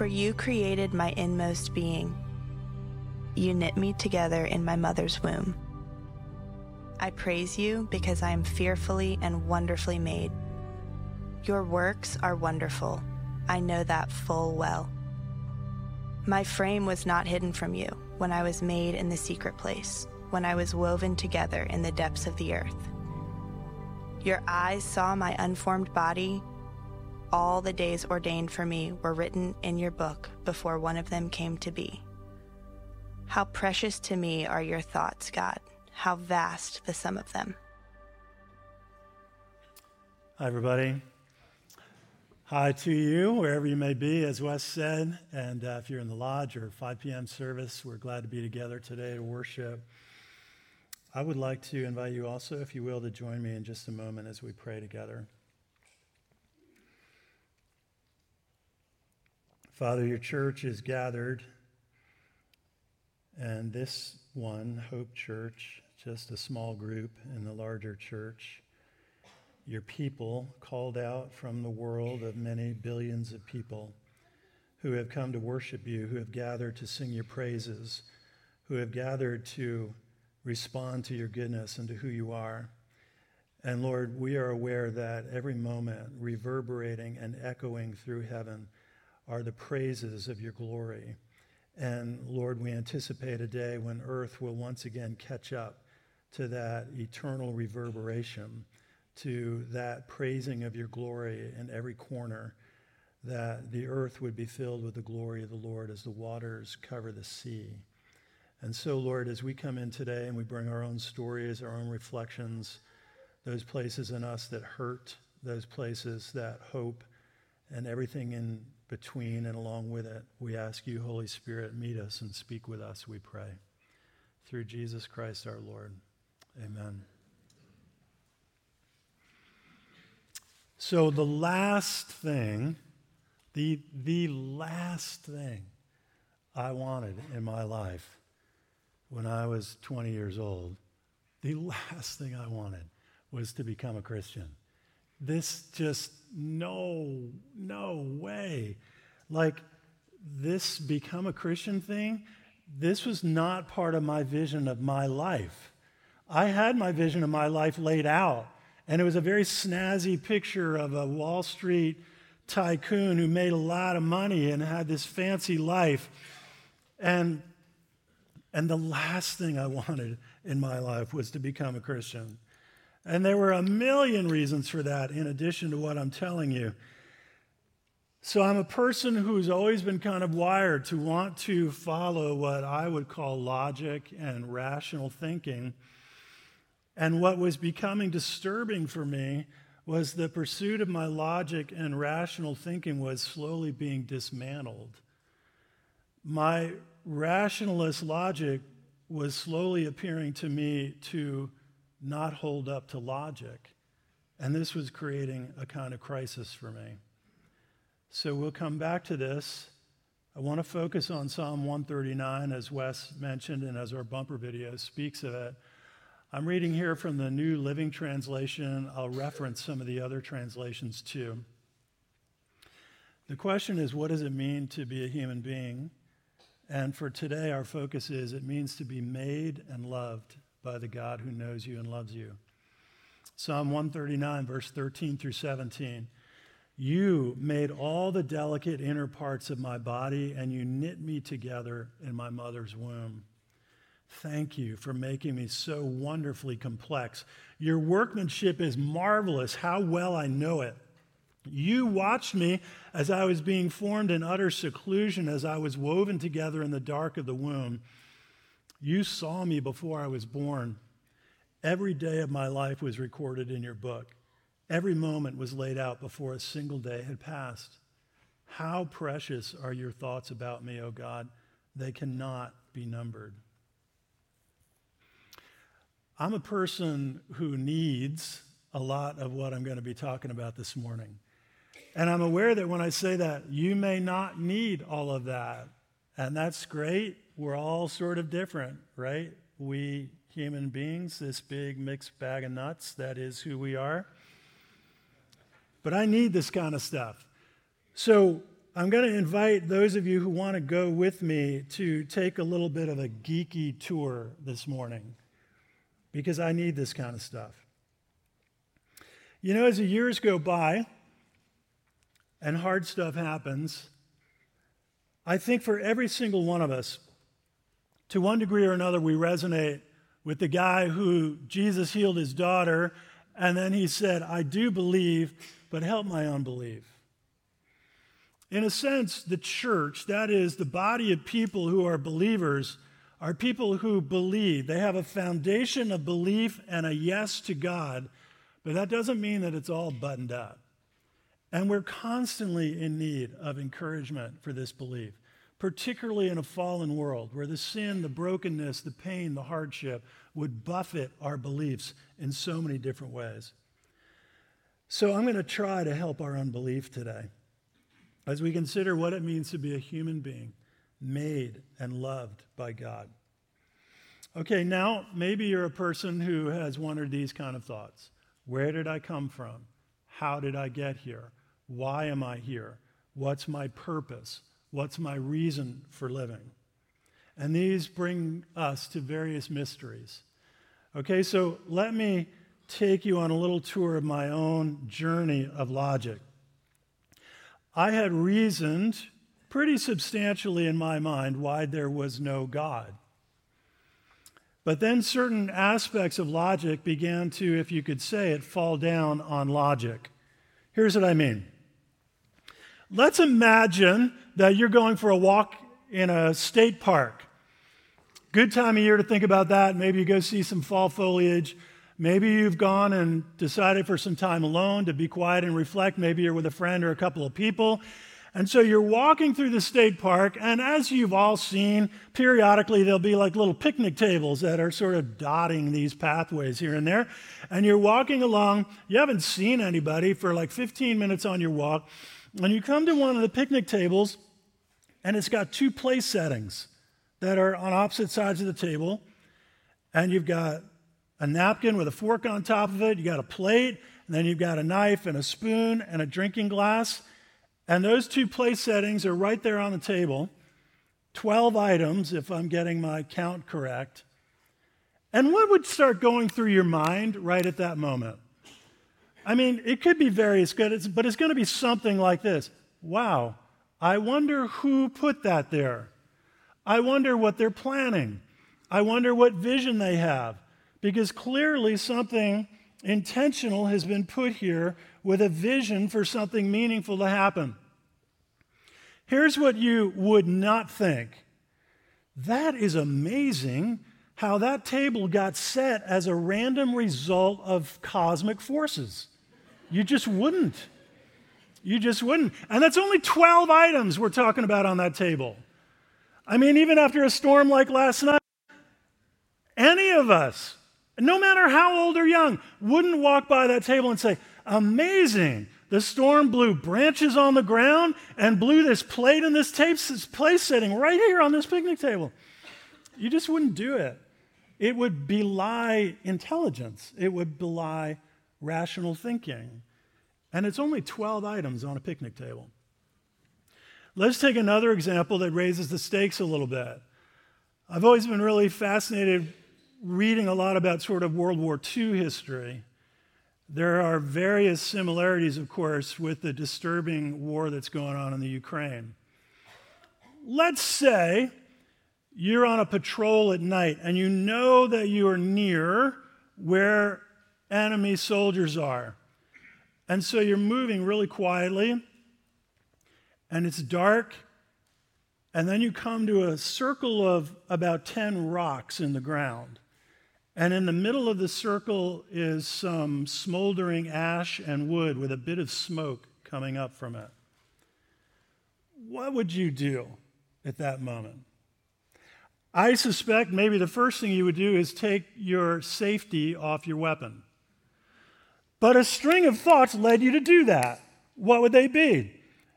For you created my inmost being. You knit me together in my mother's womb. I praise you because I am fearfully and wonderfully made. Your works are wonderful. I know that full well. My frame was not hidden from you when I was made in the secret place, when I was woven together in the depths of the earth. Your eyes saw my unformed body. All the days ordained for me were written in your book before one of them came to be. How precious to me are your thoughts, God. How vast the sum of them. Hi, everybody. Hi to you, wherever you may be, as Wes said. And uh, if you're in the lodge or 5 p.m. service, we're glad to be together today to worship. I would like to invite you also, if you will, to join me in just a moment as we pray together. Father, your church is gathered, and this one, Hope Church, just a small group in the larger church, your people called out from the world of many billions of people who have come to worship you, who have gathered to sing your praises, who have gathered to respond to your goodness and to who you are. And Lord, we are aware that every moment reverberating and echoing through heaven are the praises of your glory. And Lord, we anticipate a day when earth will once again catch up to that eternal reverberation to that praising of your glory in every corner, that the earth would be filled with the glory of the Lord as the waters cover the sea. And so, Lord, as we come in today and we bring our own stories, our own reflections, those places in us that hurt, those places that hope, and everything in between and along with it, we ask you, Holy Spirit, meet us and speak with us, we pray. Through Jesus Christ our Lord. Amen. So, the last thing, the, the last thing I wanted in my life when I was 20 years old, the last thing I wanted was to become a Christian. This just, no, no way. Like, this become a Christian thing, this was not part of my vision of my life. I had my vision of my life laid out and it was a very snazzy picture of a Wall Street tycoon who made a lot of money and had this fancy life. And, and the last thing I wanted in my life was to become a Christian. And there were a million reasons for that, in addition to what I'm telling you. So I'm a person who's always been kind of wired to want to follow what I would call logic and rational thinking. And what was becoming disturbing for me was the pursuit of my logic and rational thinking was slowly being dismantled. My rationalist logic was slowly appearing to me to not hold up to logic. And this was creating a kind of crisis for me. So we'll come back to this. I want to focus on Psalm 139, as Wes mentioned, and as our bumper video speaks of it. I'm reading here from the New Living Translation. I'll reference some of the other translations too. The question is what does it mean to be a human being? And for today, our focus is it means to be made and loved by the God who knows you and loves you. Psalm 139, verse 13 through 17. You made all the delicate inner parts of my body, and you knit me together in my mother's womb. Thank you for making me so wonderfully complex. Your workmanship is marvelous. How well I know it. You watched me as I was being formed in utter seclusion, as I was woven together in the dark of the womb. You saw me before I was born. Every day of my life was recorded in your book. Every moment was laid out before a single day had passed. How precious are your thoughts about me, O God? They cannot be numbered. I'm a person who needs a lot of what I'm going to be talking about this morning. And I'm aware that when I say that, you may not need all of that. And that's great. We're all sort of different, right? We human beings, this big mixed bag of nuts, that is who we are. But I need this kind of stuff. So I'm going to invite those of you who want to go with me to take a little bit of a geeky tour this morning because I need this kind of stuff. You know, as the years go by and hard stuff happens, I think for every single one of us, to one degree or another, we resonate with the guy who Jesus healed his daughter, and then he said, I do believe, but help my unbelief. In a sense, the church, that is, the body of people who are believers, are people who believe. They have a foundation of belief and a yes to God, but that doesn't mean that it's all buttoned up. And we're constantly in need of encouragement for this belief, particularly in a fallen world where the sin, the brokenness, the pain, the hardship would buffet our beliefs in so many different ways. So I'm going to try to help our unbelief today as we consider what it means to be a human being made and loved by God. Okay, now maybe you're a person who has wondered these kind of thoughts Where did I come from? How did I get here? Why am I here? What's my purpose? What's my reason for living? And these bring us to various mysteries. Okay, so let me take you on a little tour of my own journey of logic. I had reasoned pretty substantially in my mind why there was no God. But then certain aspects of logic began to, if you could say it, fall down on logic. Here's what I mean. Let's imagine that you're going for a walk in a state park. Good time of year to think about that. Maybe you go see some fall foliage. Maybe you've gone and decided for some time alone to be quiet and reflect. Maybe you're with a friend or a couple of people. And so you're walking through the state park, and as you've all seen, periodically there'll be like little picnic tables that are sort of dotting these pathways here and there. And you're walking along, you haven't seen anybody for like 15 minutes on your walk, and you come to one of the picnic tables, and it's got two place settings that are on opposite sides of the table. And you've got a napkin with a fork on top of it, you got a plate, and then you've got a knife and a spoon and a drinking glass. And those two place settings are right there on the table. 12 items, if I'm getting my count correct. And what would start going through your mind right at that moment? I mean, it could be various good, but it's going to be something like this Wow, I wonder who put that there. I wonder what they're planning. I wonder what vision they have because clearly something intentional has been put here with a vision for something meaningful to happen. Here's what you would not think that is amazing how that table got set as a random result of cosmic forces. You just wouldn't. You just wouldn't. And that's only 12 items we're talking about on that table. I mean, even after a storm like last night, any of us no matter how old or young, wouldn't walk by that table and say, Amazing. The storm blew branches on the ground and blew this plate and this tape, place setting right here on this picnic table. You just wouldn't do it. It would belie intelligence, it would belie rational thinking. And it's only 12 items on a picnic table. Let's take another example that raises the stakes a little bit. I've always been really fascinated reading a lot about sort of World War II history, there are various similarities, of course, with the disturbing war that's going on in the Ukraine. Let's say you're on a patrol at night and you know that you are near where enemy soldiers are. And so you're moving really quietly, and it's dark, and then you come to a circle of about 10 rocks in the ground. And in the middle of the circle is some smoldering ash and wood with a bit of smoke coming up from it. What would you do at that moment? I suspect maybe the first thing you would do is take your safety off your weapon. But a string of thoughts led you to do that. What would they be?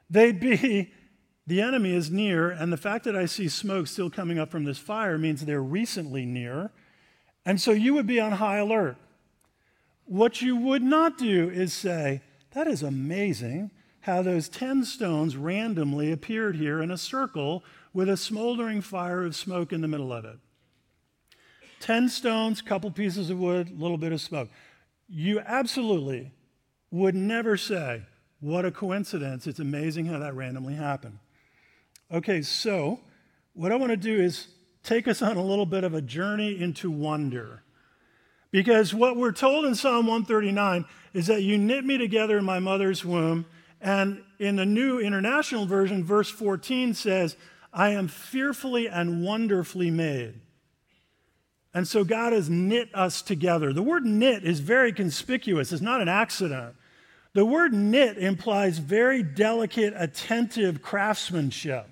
They'd be the enemy is near, and the fact that I see smoke still coming up from this fire means they're recently near. And so you would be on high alert. What you would not do is say, That is amazing how those 10 stones randomly appeared here in a circle with a smoldering fire of smoke in the middle of it. 10 stones, couple pieces of wood, a little bit of smoke. You absolutely would never say, What a coincidence. It's amazing how that randomly happened. Okay, so what I want to do is take us on a little bit of a journey into wonder. Because what we're told in Psalm 139 is that you knit me together in my mother's womb. And in the New International Version, verse 14 says, I am fearfully and wonderfully made. And so God has knit us together. The word knit is very conspicuous, it's not an accident. The word knit implies very delicate, attentive craftsmanship.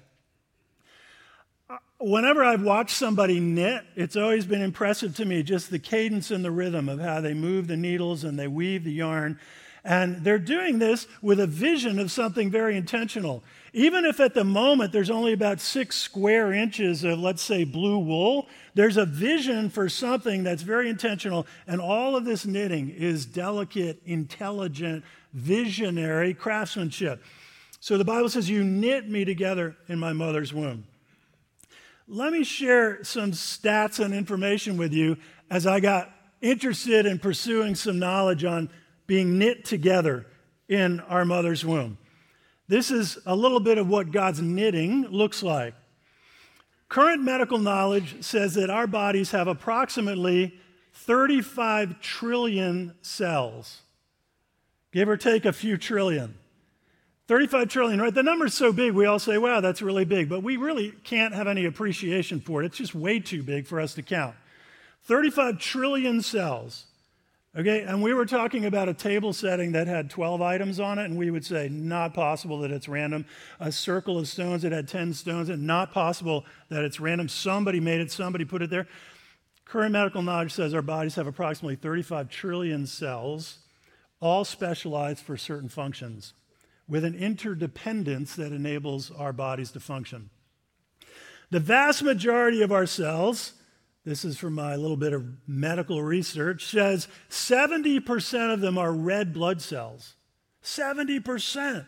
Uh, whenever I've watched somebody knit, it's always been impressive to me just the cadence and the rhythm of how they move the needles and they weave the yarn. And they're doing this with a vision of something very intentional. Even if at the moment there's only about six square inches of, let's say, blue wool, there's a vision for something that's very intentional. And all of this knitting is delicate, intelligent, visionary craftsmanship. So the Bible says, You knit me together in my mother's womb. Let me share some stats and information with you as I got interested in pursuing some knowledge on being knit together in our mother's womb. This is a little bit of what God's knitting looks like. Current medical knowledge says that our bodies have approximately 35 trillion cells, give or take a few trillion. 35 trillion, right? The number's so big, we all say, wow, that's really big, but we really can't have any appreciation for it. It's just way too big for us to count. 35 trillion cells. Okay, and we were talking about a table setting that had 12 items on it, and we would say, not possible that it's random. A circle of stones that had 10 stones, and not possible that it's random. Somebody made it, somebody put it there. Current medical knowledge says our bodies have approximately 35 trillion cells, all specialized for certain functions, with an interdependence that enables our bodies to function. The vast majority of our cells, this is from my little bit of medical research, says 70% of them are red blood cells. 70%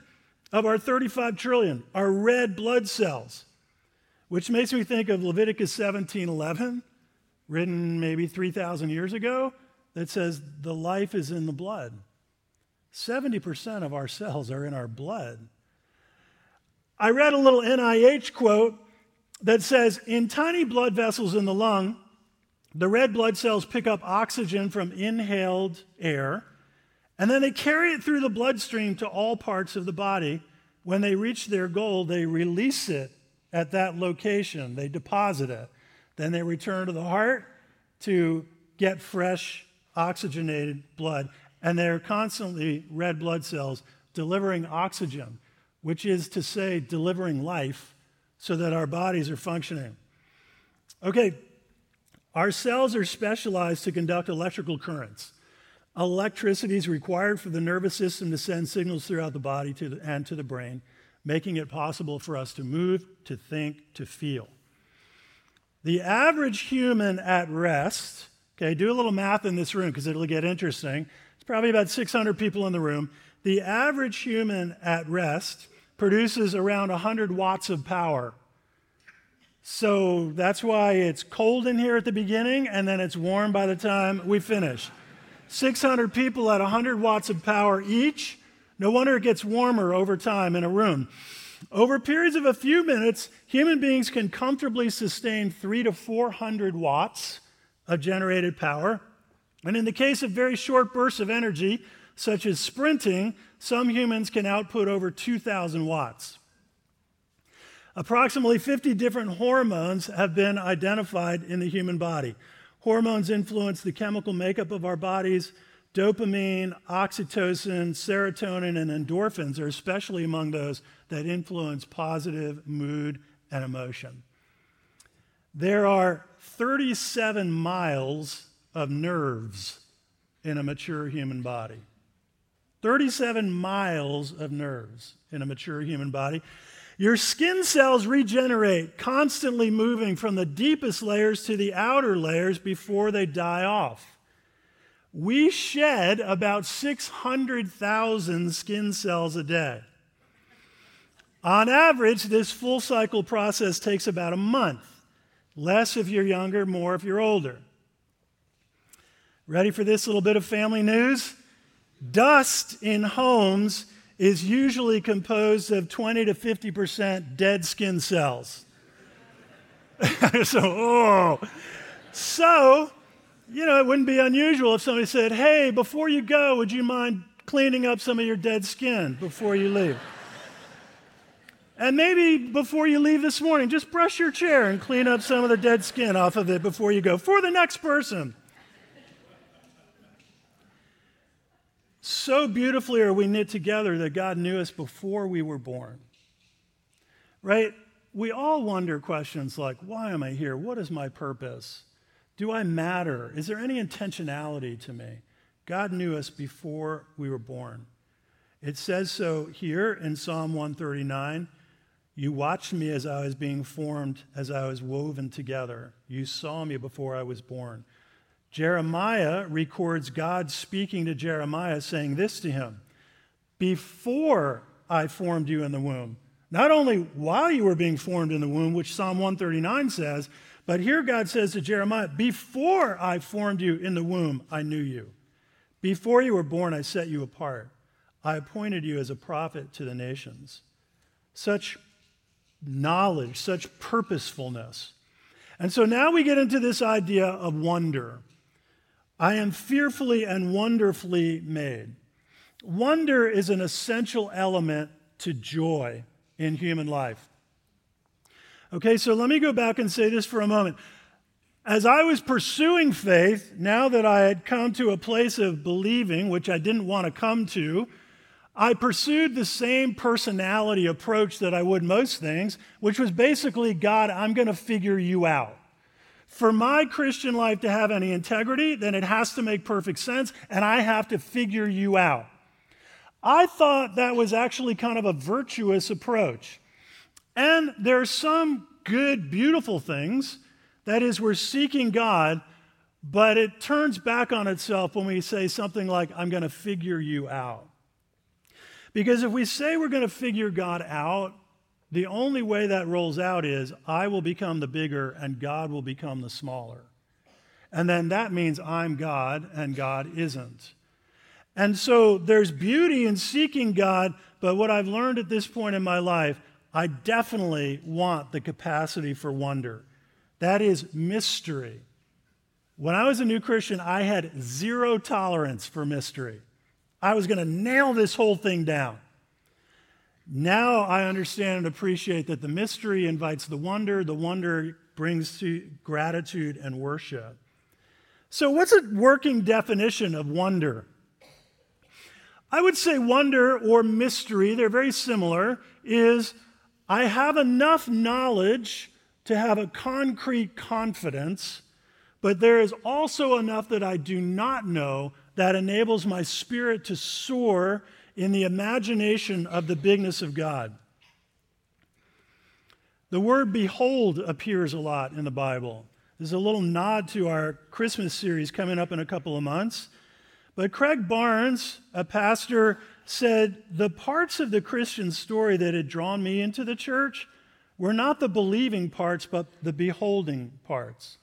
of our 35 trillion are red blood cells, which makes me think of Leviticus 17:11, written maybe 3,000 years ago, that says the life is in the blood. 70% of our cells are in our blood. I read a little NIH quote that says in tiny blood vessels in the lung, the red blood cells pick up oxygen from inhaled air, and then they carry it through the bloodstream to all parts of the body. When they reach their goal, they release it at that location, they deposit it. Then they return to the heart to get fresh, oxygenated blood. And they're constantly red blood cells delivering oxygen, which is to say, delivering life so that our bodies are functioning. Okay, our cells are specialized to conduct electrical currents. Electricity is required for the nervous system to send signals throughout the body to the, and to the brain, making it possible for us to move, to think, to feel. The average human at rest, okay, do a little math in this room because it'll get interesting. It's probably about 600 people in the room. The average human at rest produces around 100 watts of power so that's why it's cold in here at the beginning and then it's warm by the time we finish. 600 people at 100 watts of power each. No wonder it gets warmer over time in a room. Over periods of a few minutes, human beings can comfortably sustain three to 400 watts of generated power. And in the case of very short bursts of energy, such as sprinting, some humans can output over 2,000 watts. Approximately 50 different hormones have been identified in the human body. Hormones influence the chemical makeup of our bodies. Dopamine, oxytocin, serotonin, and endorphins are especially among those that influence positive mood and emotion. There are 37 miles of nerves in a mature human body. 37 miles of nerves in a mature human body. Your skin cells regenerate, constantly moving from the deepest layers to the outer layers before they die off. We shed about 600,000 skin cells a day. On average, this full cycle process takes about a month. Less if you're younger, more if you're older. Ready for this little bit of family news? Dust in homes is usually composed of 20 to 50% dead skin cells. so, oh. So, you know, it wouldn't be unusual if somebody said, hey, before you go, would you mind cleaning up some of your dead skin before you leave? and maybe before you leave this morning, just brush your chair and clean up some of the dead skin off of it before you go for the next person. So beautifully are we knit together that God knew us before we were born. Right? We all wonder questions like why am I here? What is my purpose? Do I matter? Is there any intentionality to me? God knew us before we were born. It says so here in Psalm 139. You watched me as I was being formed, as I was woven together. You saw me before I was born. Jeremiah records God speaking to Jeremiah, saying this to him Before I formed you in the womb, not only while you were being formed in the womb, which Psalm 139 says, but here God says to Jeremiah, Before I formed you in the womb, I knew you. Before you were born, I set you apart. I appointed you as a prophet to the nations. Such knowledge, such purposefulness. And so now we get into this idea of wonder. I am fearfully and wonderfully made. Wonder is an essential element to joy in human life. Okay, so let me go back and say this for a moment. As I was pursuing faith, now that I had come to a place of believing, which I didn't want to come to, I pursued the same personality approach that I would most things, which was basically God, I'm going to figure you out. For my Christian life to have any integrity, then it has to make perfect sense, and I have to figure you out. I thought that was actually kind of a virtuous approach. And there are some good, beautiful things. That is, we're seeking God, but it turns back on itself when we say something like, I'm going to figure you out. Because if we say we're going to figure God out, the only way that rolls out is I will become the bigger and God will become the smaller. And then that means I'm God and God isn't. And so there's beauty in seeking God, but what I've learned at this point in my life, I definitely want the capacity for wonder. That is mystery. When I was a new Christian, I had zero tolerance for mystery. I was going to nail this whole thing down. Now I understand and appreciate that the mystery invites the wonder, the wonder brings to gratitude and worship. So, what's a working definition of wonder? I would say wonder or mystery, they're very similar, is I have enough knowledge to have a concrete confidence, but there is also enough that I do not know that enables my spirit to soar in the imagination of the bigness of God. The word behold appears a lot in the Bible. There's a little nod to our Christmas series coming up in a couple of months. But Craig Barnes, a pastor, said the parts of the Christian story that had drawn me into the church were not the believing parts, but the beholding parts.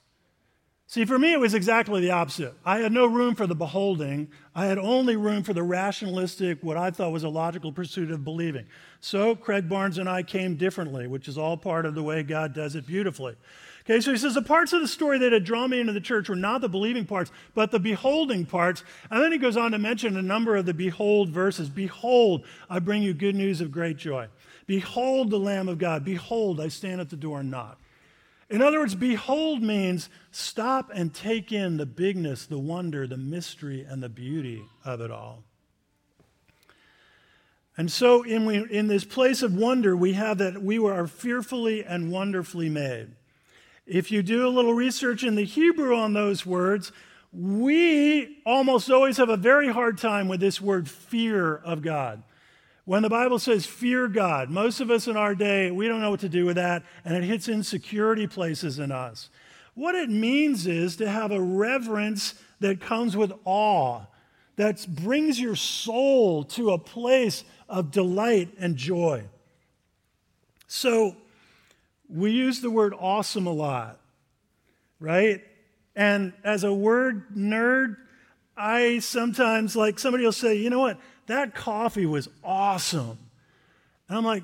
See, for me, it was exactly the opposite. I had no room for the beholding. I had only room for the rationalistic, what I thought was a logical pursuit of believing. So, Craig Barnes and I came differently, which is all part of the way God does it beautifully. Okay, so he says the parts of the story that had drawn me into the church were not the believing parts, but the beholding parts. And then he goes on to mention a number of the behold verses. Behold, I bring you good news of great joy. Behold the Lamb of God. Behold, I stand at the door and knock. In other words, behold means stop and take in the bigness, the wonder, the mystery, and the beauty of it all. And so, in, we, in this place of wonder, we have that we are fearfully and wonderfully made. If you do a little research in the Hebrew on those words, we almost always have a very hard time with this word fear of God. When the Bible says fear God, most of us in our day, we don't know what to do with that, and it hits insecurity places in us. What it means is to have a reverence that comes with awe, that brings your soul to a place of delight and joy. So we use the word awesome a lot, right? And as a word nerd, I sometimes, like, somebody will say, you know what, that coffee was awesome. And I'm like,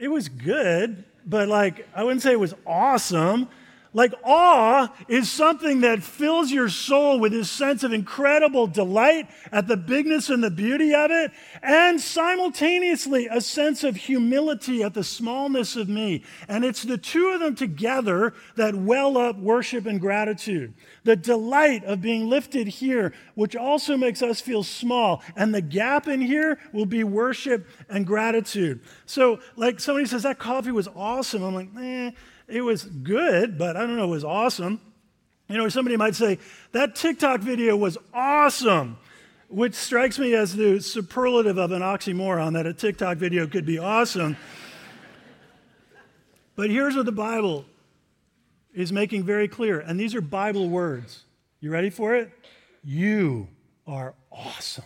it was good, but like, I wouldn't say it was awesome. Like awe is something that fills your soul with this sense of incredible delight at the bigness and the beauty of it, and simultaneously a sense of humility at the smallness of me. And it's the two of them together that well up worship and gratitude. The delight of being lifted here, which also makes us feel small, and the gap in here will be worship and gratitude. So, like somebody says, that coffee was awesome. I'm like, eh it was good, but I don't know, it was awesome. You know, somebody might say, that TikTok video was awesome, which strikes me as the superlative of an oxymoron that a TikTok video could be awesome. but here's what the Bible is making very clear, and these are Bible words. You ready for it? You are awesome.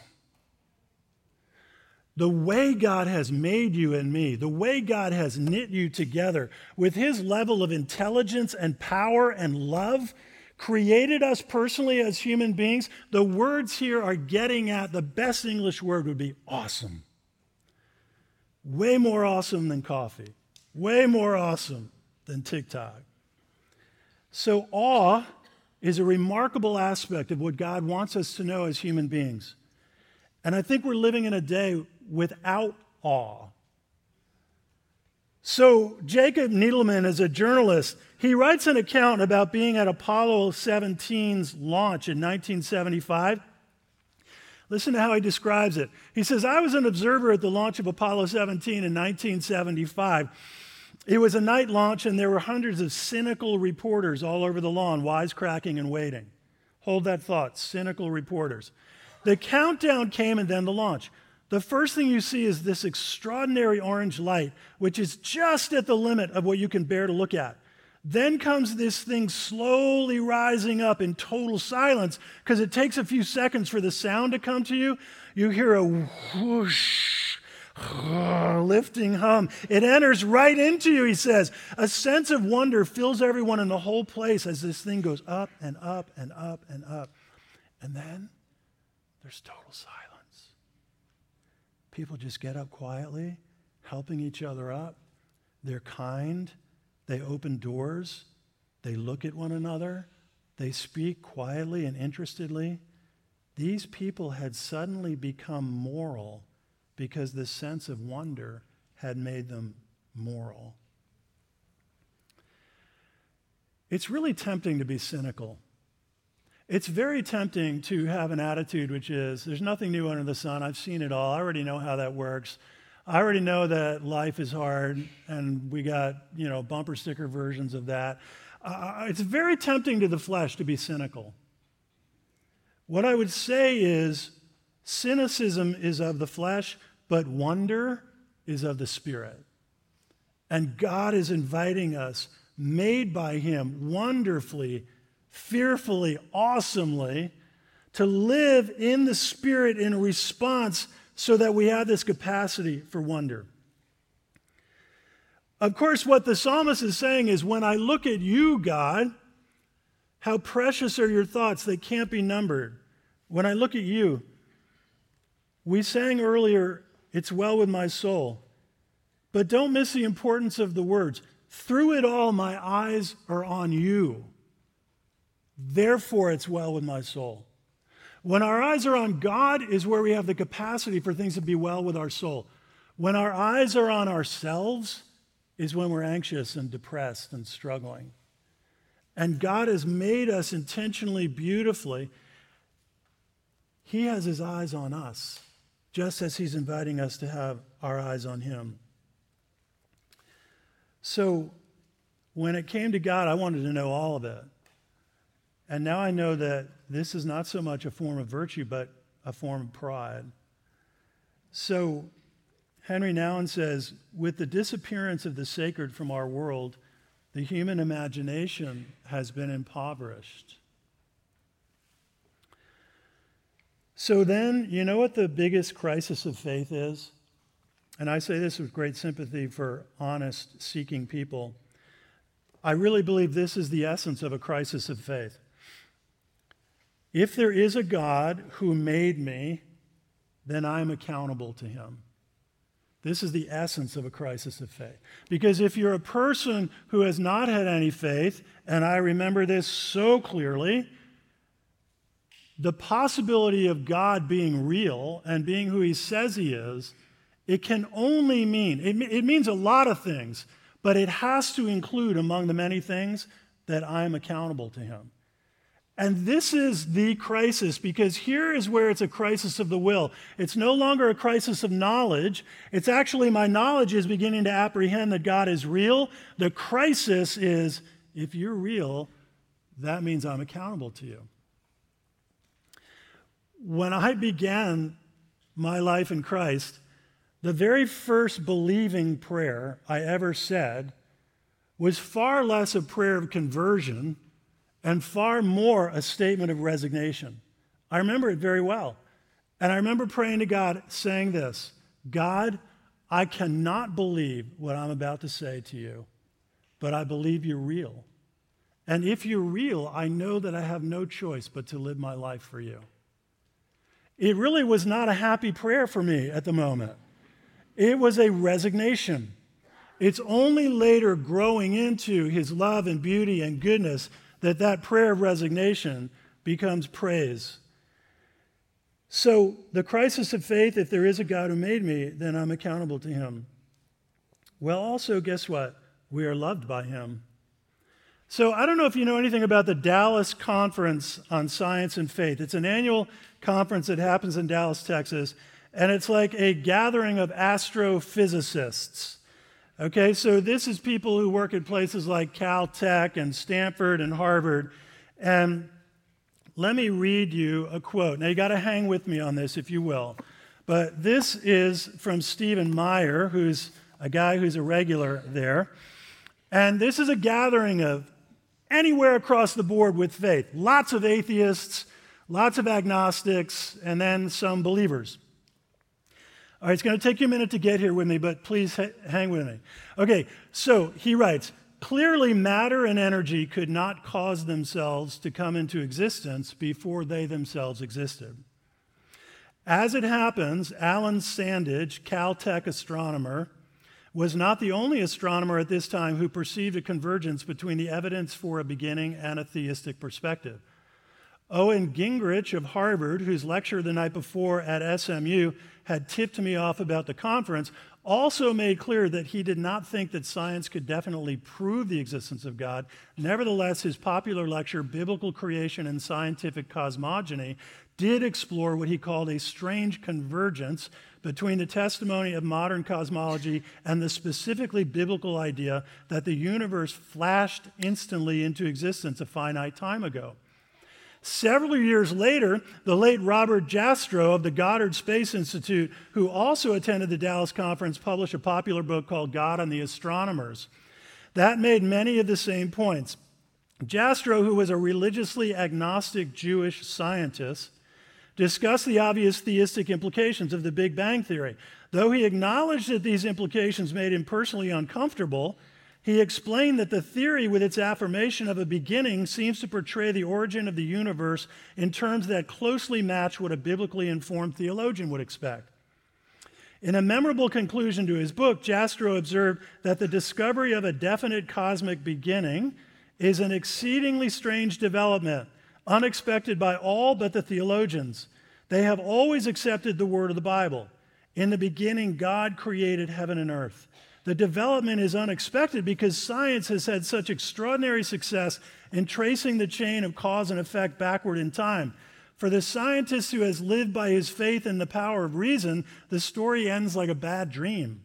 The way God has made you and me, the way God has knit you together with his level of intelligence and power and love, created us personally as human beings, the words here are getting at the best English word would be awesome. Way more awesome than coffee, way more awesome than TikTok. So, awe is a remarkable aspect of what God wants us to know as human beings. And I think we're living in a day without awe. So, Jacob Needleman is a journalist. He writes an account about being at Apollo 17's launch in 1975. Listen to how he describes it. He says, I was an observer at the launch of Apollo 17 in 1975. It was a night launch, and there were hundreds of cynical reporters all over the lawn, wisecracking and waiting. Hold that thought cynical reporters. The countdown came and then the launch the first thing you see is this extraordinary orange light, which is just at the limit of what you can bear to look at. Then comes this thing slowly rising up in total silence because it takes a few seconds for the sound to come to you. You hear a whoosh, lifting hum. It enters right into you, he says. A sense of wonder fills everyone in the whole place as this thing goes up and up and up and up. And then there's total silence. People just get up quietly, helping each other up. They're kind. They open doors. They look at one another. They speak quietly and interestedly. These people had suddenly become moral because the sense of wonder had made them moral. It's really tempting to be cynical it's very tempting to have an attitude which is there's nothing new under the sun. I've seen it all. I already know how that works. I already know that life is hard, and we got you know bumper sticker versions of that. Uh, it's very tempting to the flesh to be cynical. What I would say is cynicism is of the flesh, but wonder is of the spirit. And God is inviting us, made by Him wonderfully fearfully, awesomely, to live in the Spirit in response so that we have this capacity for wonder. Of course, what the psalmist is saying is when I look at you, God, how precious are your thoughts? They can't be numbered. When I look at you, we sang earlier, It's well with my soul. But don't miss the importance of the words. Through it all, my eyes are on you. Therefore, it's well with my soul. When our eyes are on God, is where we have the capacity for things to be well with our soul. When our eyes are on ourselves, is when we're anxious and depressed and struggling. And God has made us intentionally beautifully. He has his eyes on us, just as he's inviting us to have our eyes on him. So, when it came to God, I wanted to know all of it. And now I know that this is not so much a form of virtue, but a form of pride. So Henri Nouwen says with the disappearance of the sacred from our world, the human imagination has been impoverished. So then, you know what the biggest crisis of faith is? and I say this with great sympathy for honest, seeking people, I really believe this is the essence of a crisis of faith. If there is a God who made me, then I'm accountable to him. This is the essence of a crisis of faith. Because if you're a person who has not had any faith, and I remember this so clearly, the possibility of God being real and being who he says he is, it can only mean, it, it means a lot of things, but it has to include among the many things that I'm accountable to him. And this is the crisis because here is where it's a crisis of the will. It's no longer a crisis of knowledge. It's actually my knowledge is beginning to apprehend that God is real. The crisis is if you're real, that means I'm accountable to you. When I began my life in Christ, the very first believing prayer I ever said was far less a prayer of conversion and far more a statement of resignation. I remember it very well. And I remember praying to God, saying this God, I cannot believe what I'm about to say to you, but I believe you're real. And if you're real, I know that I have no choice but to live my life for you. It really was not a happy prayer for me at the moment. It was a resignation. It's only later growing into his love and beauty and goodness that that prayer of resignation becomes praise. So, the crisis of faith, if there is a God who made me, then I'm accountable to him. Well, also, guess what? We are loved by him. So, I don't know if you know anything about the Dallas Conference on Science and Faith. It's an annual conference that happens in Dallas, Texas, and it's like a gathering of astrophysicists. Okay, so this is people who work at places like Caltech and Stanford and Harvard. And let me read you a quote. Now, you got to hang with me on this, if you will. But this is from Stephen Meyer, who's a guy who's a regular there. And this is a gathering of anywhere across the board with faith lots of atheists, lots of agnostics, and then some believers. All right, it's going to take you a minute to get here with me, but please ha- hang with me. Okay, so he writes Clearly, matter and energy could not cause themselves to come into existence before they themselves existed. As it happens, Alan Sandage, Caltech astronomer, was not the only astronomer at this time who perceived a convergence between the evidence for a beginning and a theistic perspective. Owen Gingrich of Harvard, whose lecture the night before at SMU had tipped me off about the conference, also made clear that he did not think that science could definitely prove the existence of God. Nevertheless, his popular lecture, Biblical Creation and Scientific Cosmogony, did explore what he called a strange convergence between the testimony of modern cosmology and the specifically biblical idea that the universe flashed instantly into existence a finite time ago. Several years later, the late Robert Jastrow of the Goddard Space Institute, who also attended the Dallas conference, published a popular book called God and the Astronomers. That made many of the same points. Jastrow, who was a religiously agnostic Jewish scientist, discussed the obvious theistic implications of the Big Bang Theory. Though he acknowledged that these implications made him personally uncomfortable, he explained that the theory, with its affirmation of a beginning, seems to portray the origin of the universe in terms that closely match what a biblically informed theologian would expect. In a memorable conclusion to his book, Jastrow observed that the discovery of a definite cosmic beginning is an exceedingly strange development, unexpected by all but the theologians. They have always accepted the word of the Bible. In the beginning, God created heaven and earth. The development is unexpected because science has had such extraordinary success in tracing the chain of cause and effect backward in time. For the scientist who has lived by his faith in the power of reason, the story ends like a bad dream.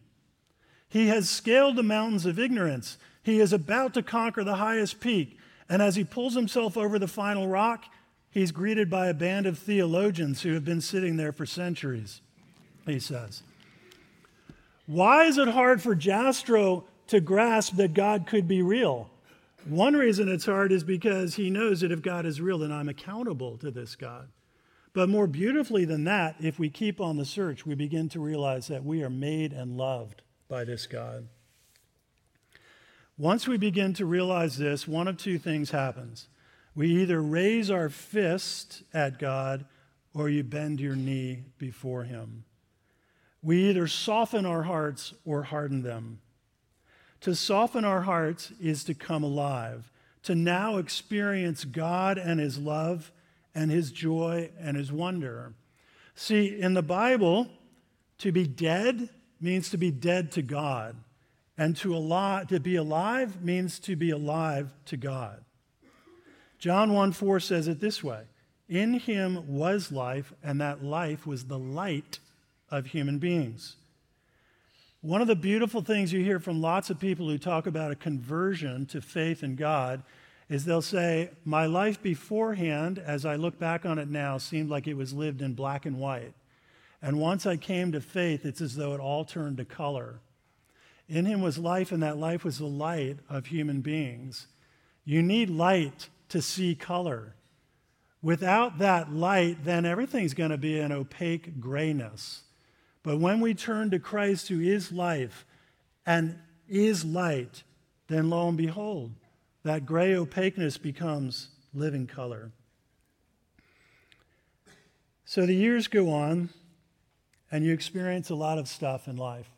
He has scaled the mountains of ignorance. He is about to conquer the highest peak. And as he pulls himself over the final rock, he's greeted by a band of theologians who have been sitting there for centuries, he says. Why is it hard for Jastrow to grasp that God could be real? One reason it's hard is because he knows that if God is real, then I'm accountable to this God. But more beautifully than that, if we keep on the search, we begin to realize that we are made and loved by this God. Once we begin to realize this, one of two things happens. We either raise our fist at God or you bend your knee before Him. We either soften our hearts or harden them. To soften our hearts is to come alive, to now experience God and His love and His joy and His wonder. See, in the Bible, to be dead means to be dead to God, and to, alive, to be alive means to be alive to God. John 1 4 says it this way In him was life, and that life was the light of human beings. One of the beautiful things you hear from lots of people who talk about a conversion to faith in God is they'll say, My life beforehand, as I look back on it now, seemed like it was lived in black and white. And once I came to faith, it's as though it all turned to color. In him was life, and that life was the light of human beings. You need light to see color. Without that light, then everything's going to be an opaque grayness. But when we turn to Christ, who is life and is light, then lo and behold, that gray opaqueness becomes living color. So the years go on, and you experience a lot of stuff in life.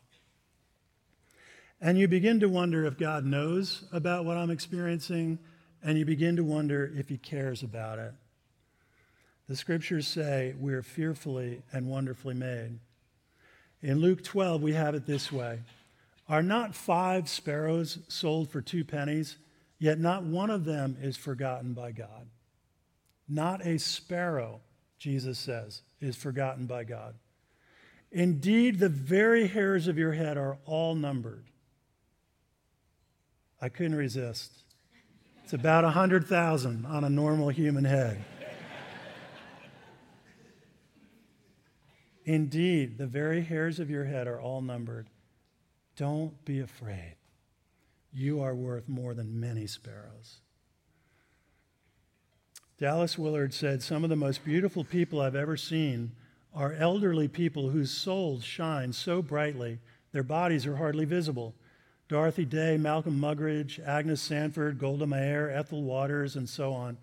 And you begin to wonder if God knows about what I'm experiencing and you begin to wonder if he cares about it. The scriptures say we are fearfully and wonderfully made. In Luke 12, we have it this way Are not five sparrows sold for two pennies? Yet not one of them is forgotten by God. Not a sparrow, Jesus says, is forgotten by God. Indeed, the very hairs of your head are all numbered. I couldn't resist. It's about 100,000 on a normal human head. Indeed, the very hairs of your head are all numbered. Don't be afraid. You are worth more than many sparrows. Dallas Willard said, Some of the most beautiful people I've ever seen are elderly people whose souls shine so brightly their bodies are hardly visible. Dorothy Day, Malcolm Muggeridge, Agnes Sanford, Golda Meir, Ethel Waters, and so on.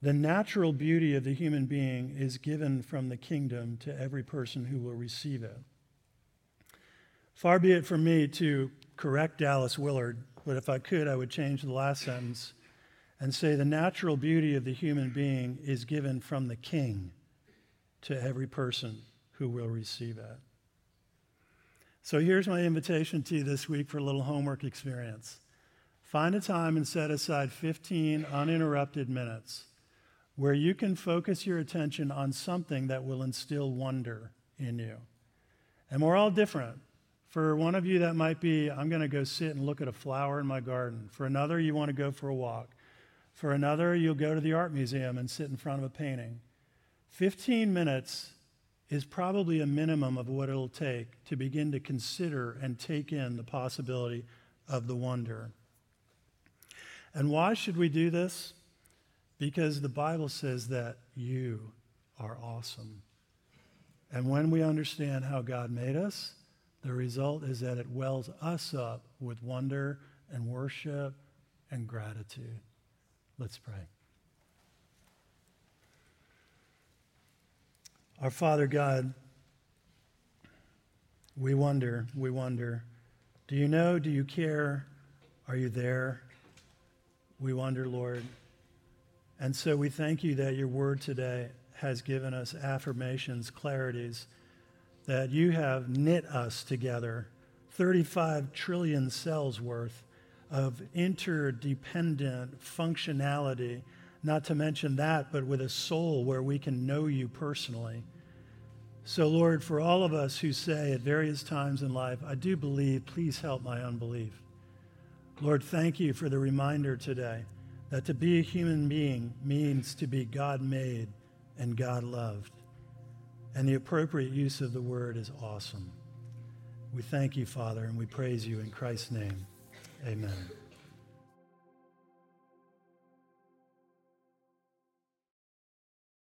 The natural beauty of the human being is given from the kingdom to every person who will receive it. Far be it from me to correct Dallas Willard, but if I could, I would change the last sentence and say the natural beauty of the human being is given from the king to every person who will receive it. So here's my invitation to you this week for a little homework experience. Find a time and set aside 15 uninterrupted minutes where you can focus your attention on something that will instill wonder in you. And we're all different. For one of you, that might be I'm going to go sit and look at a flower in my garden. For another, you want to go for a walk. For another, you'll go to the art museum and sit in front of a painting. 15 minutes is probably a minimum of what it'll take to begin to consider and take in the possibility of the wonder. And why should we do this? Because the Bible says that you are awesome. And when we understand how God made us, the result is that it wells us up with wonder and worship and gratitude. Let's pray. Our Father God, we wonder, we wonder, do you know? Do you care? Are you there? We wonder, Lord. And so we thank you that your word today has given us affirmations, clarities, that you have knit us together, 35 trillion cells worth of interdependent functionality not to mention that, but with a soul where we can know you personally. So, Lord, for all of us who say at various times in life, I do believe, please help my unbelief. Lord, thank you for the reminder today that to be a human being means to be God made and God loved. And the appropriate use of the word is awesome. We thank you, Father, and we praise you in Christ's name. Amen.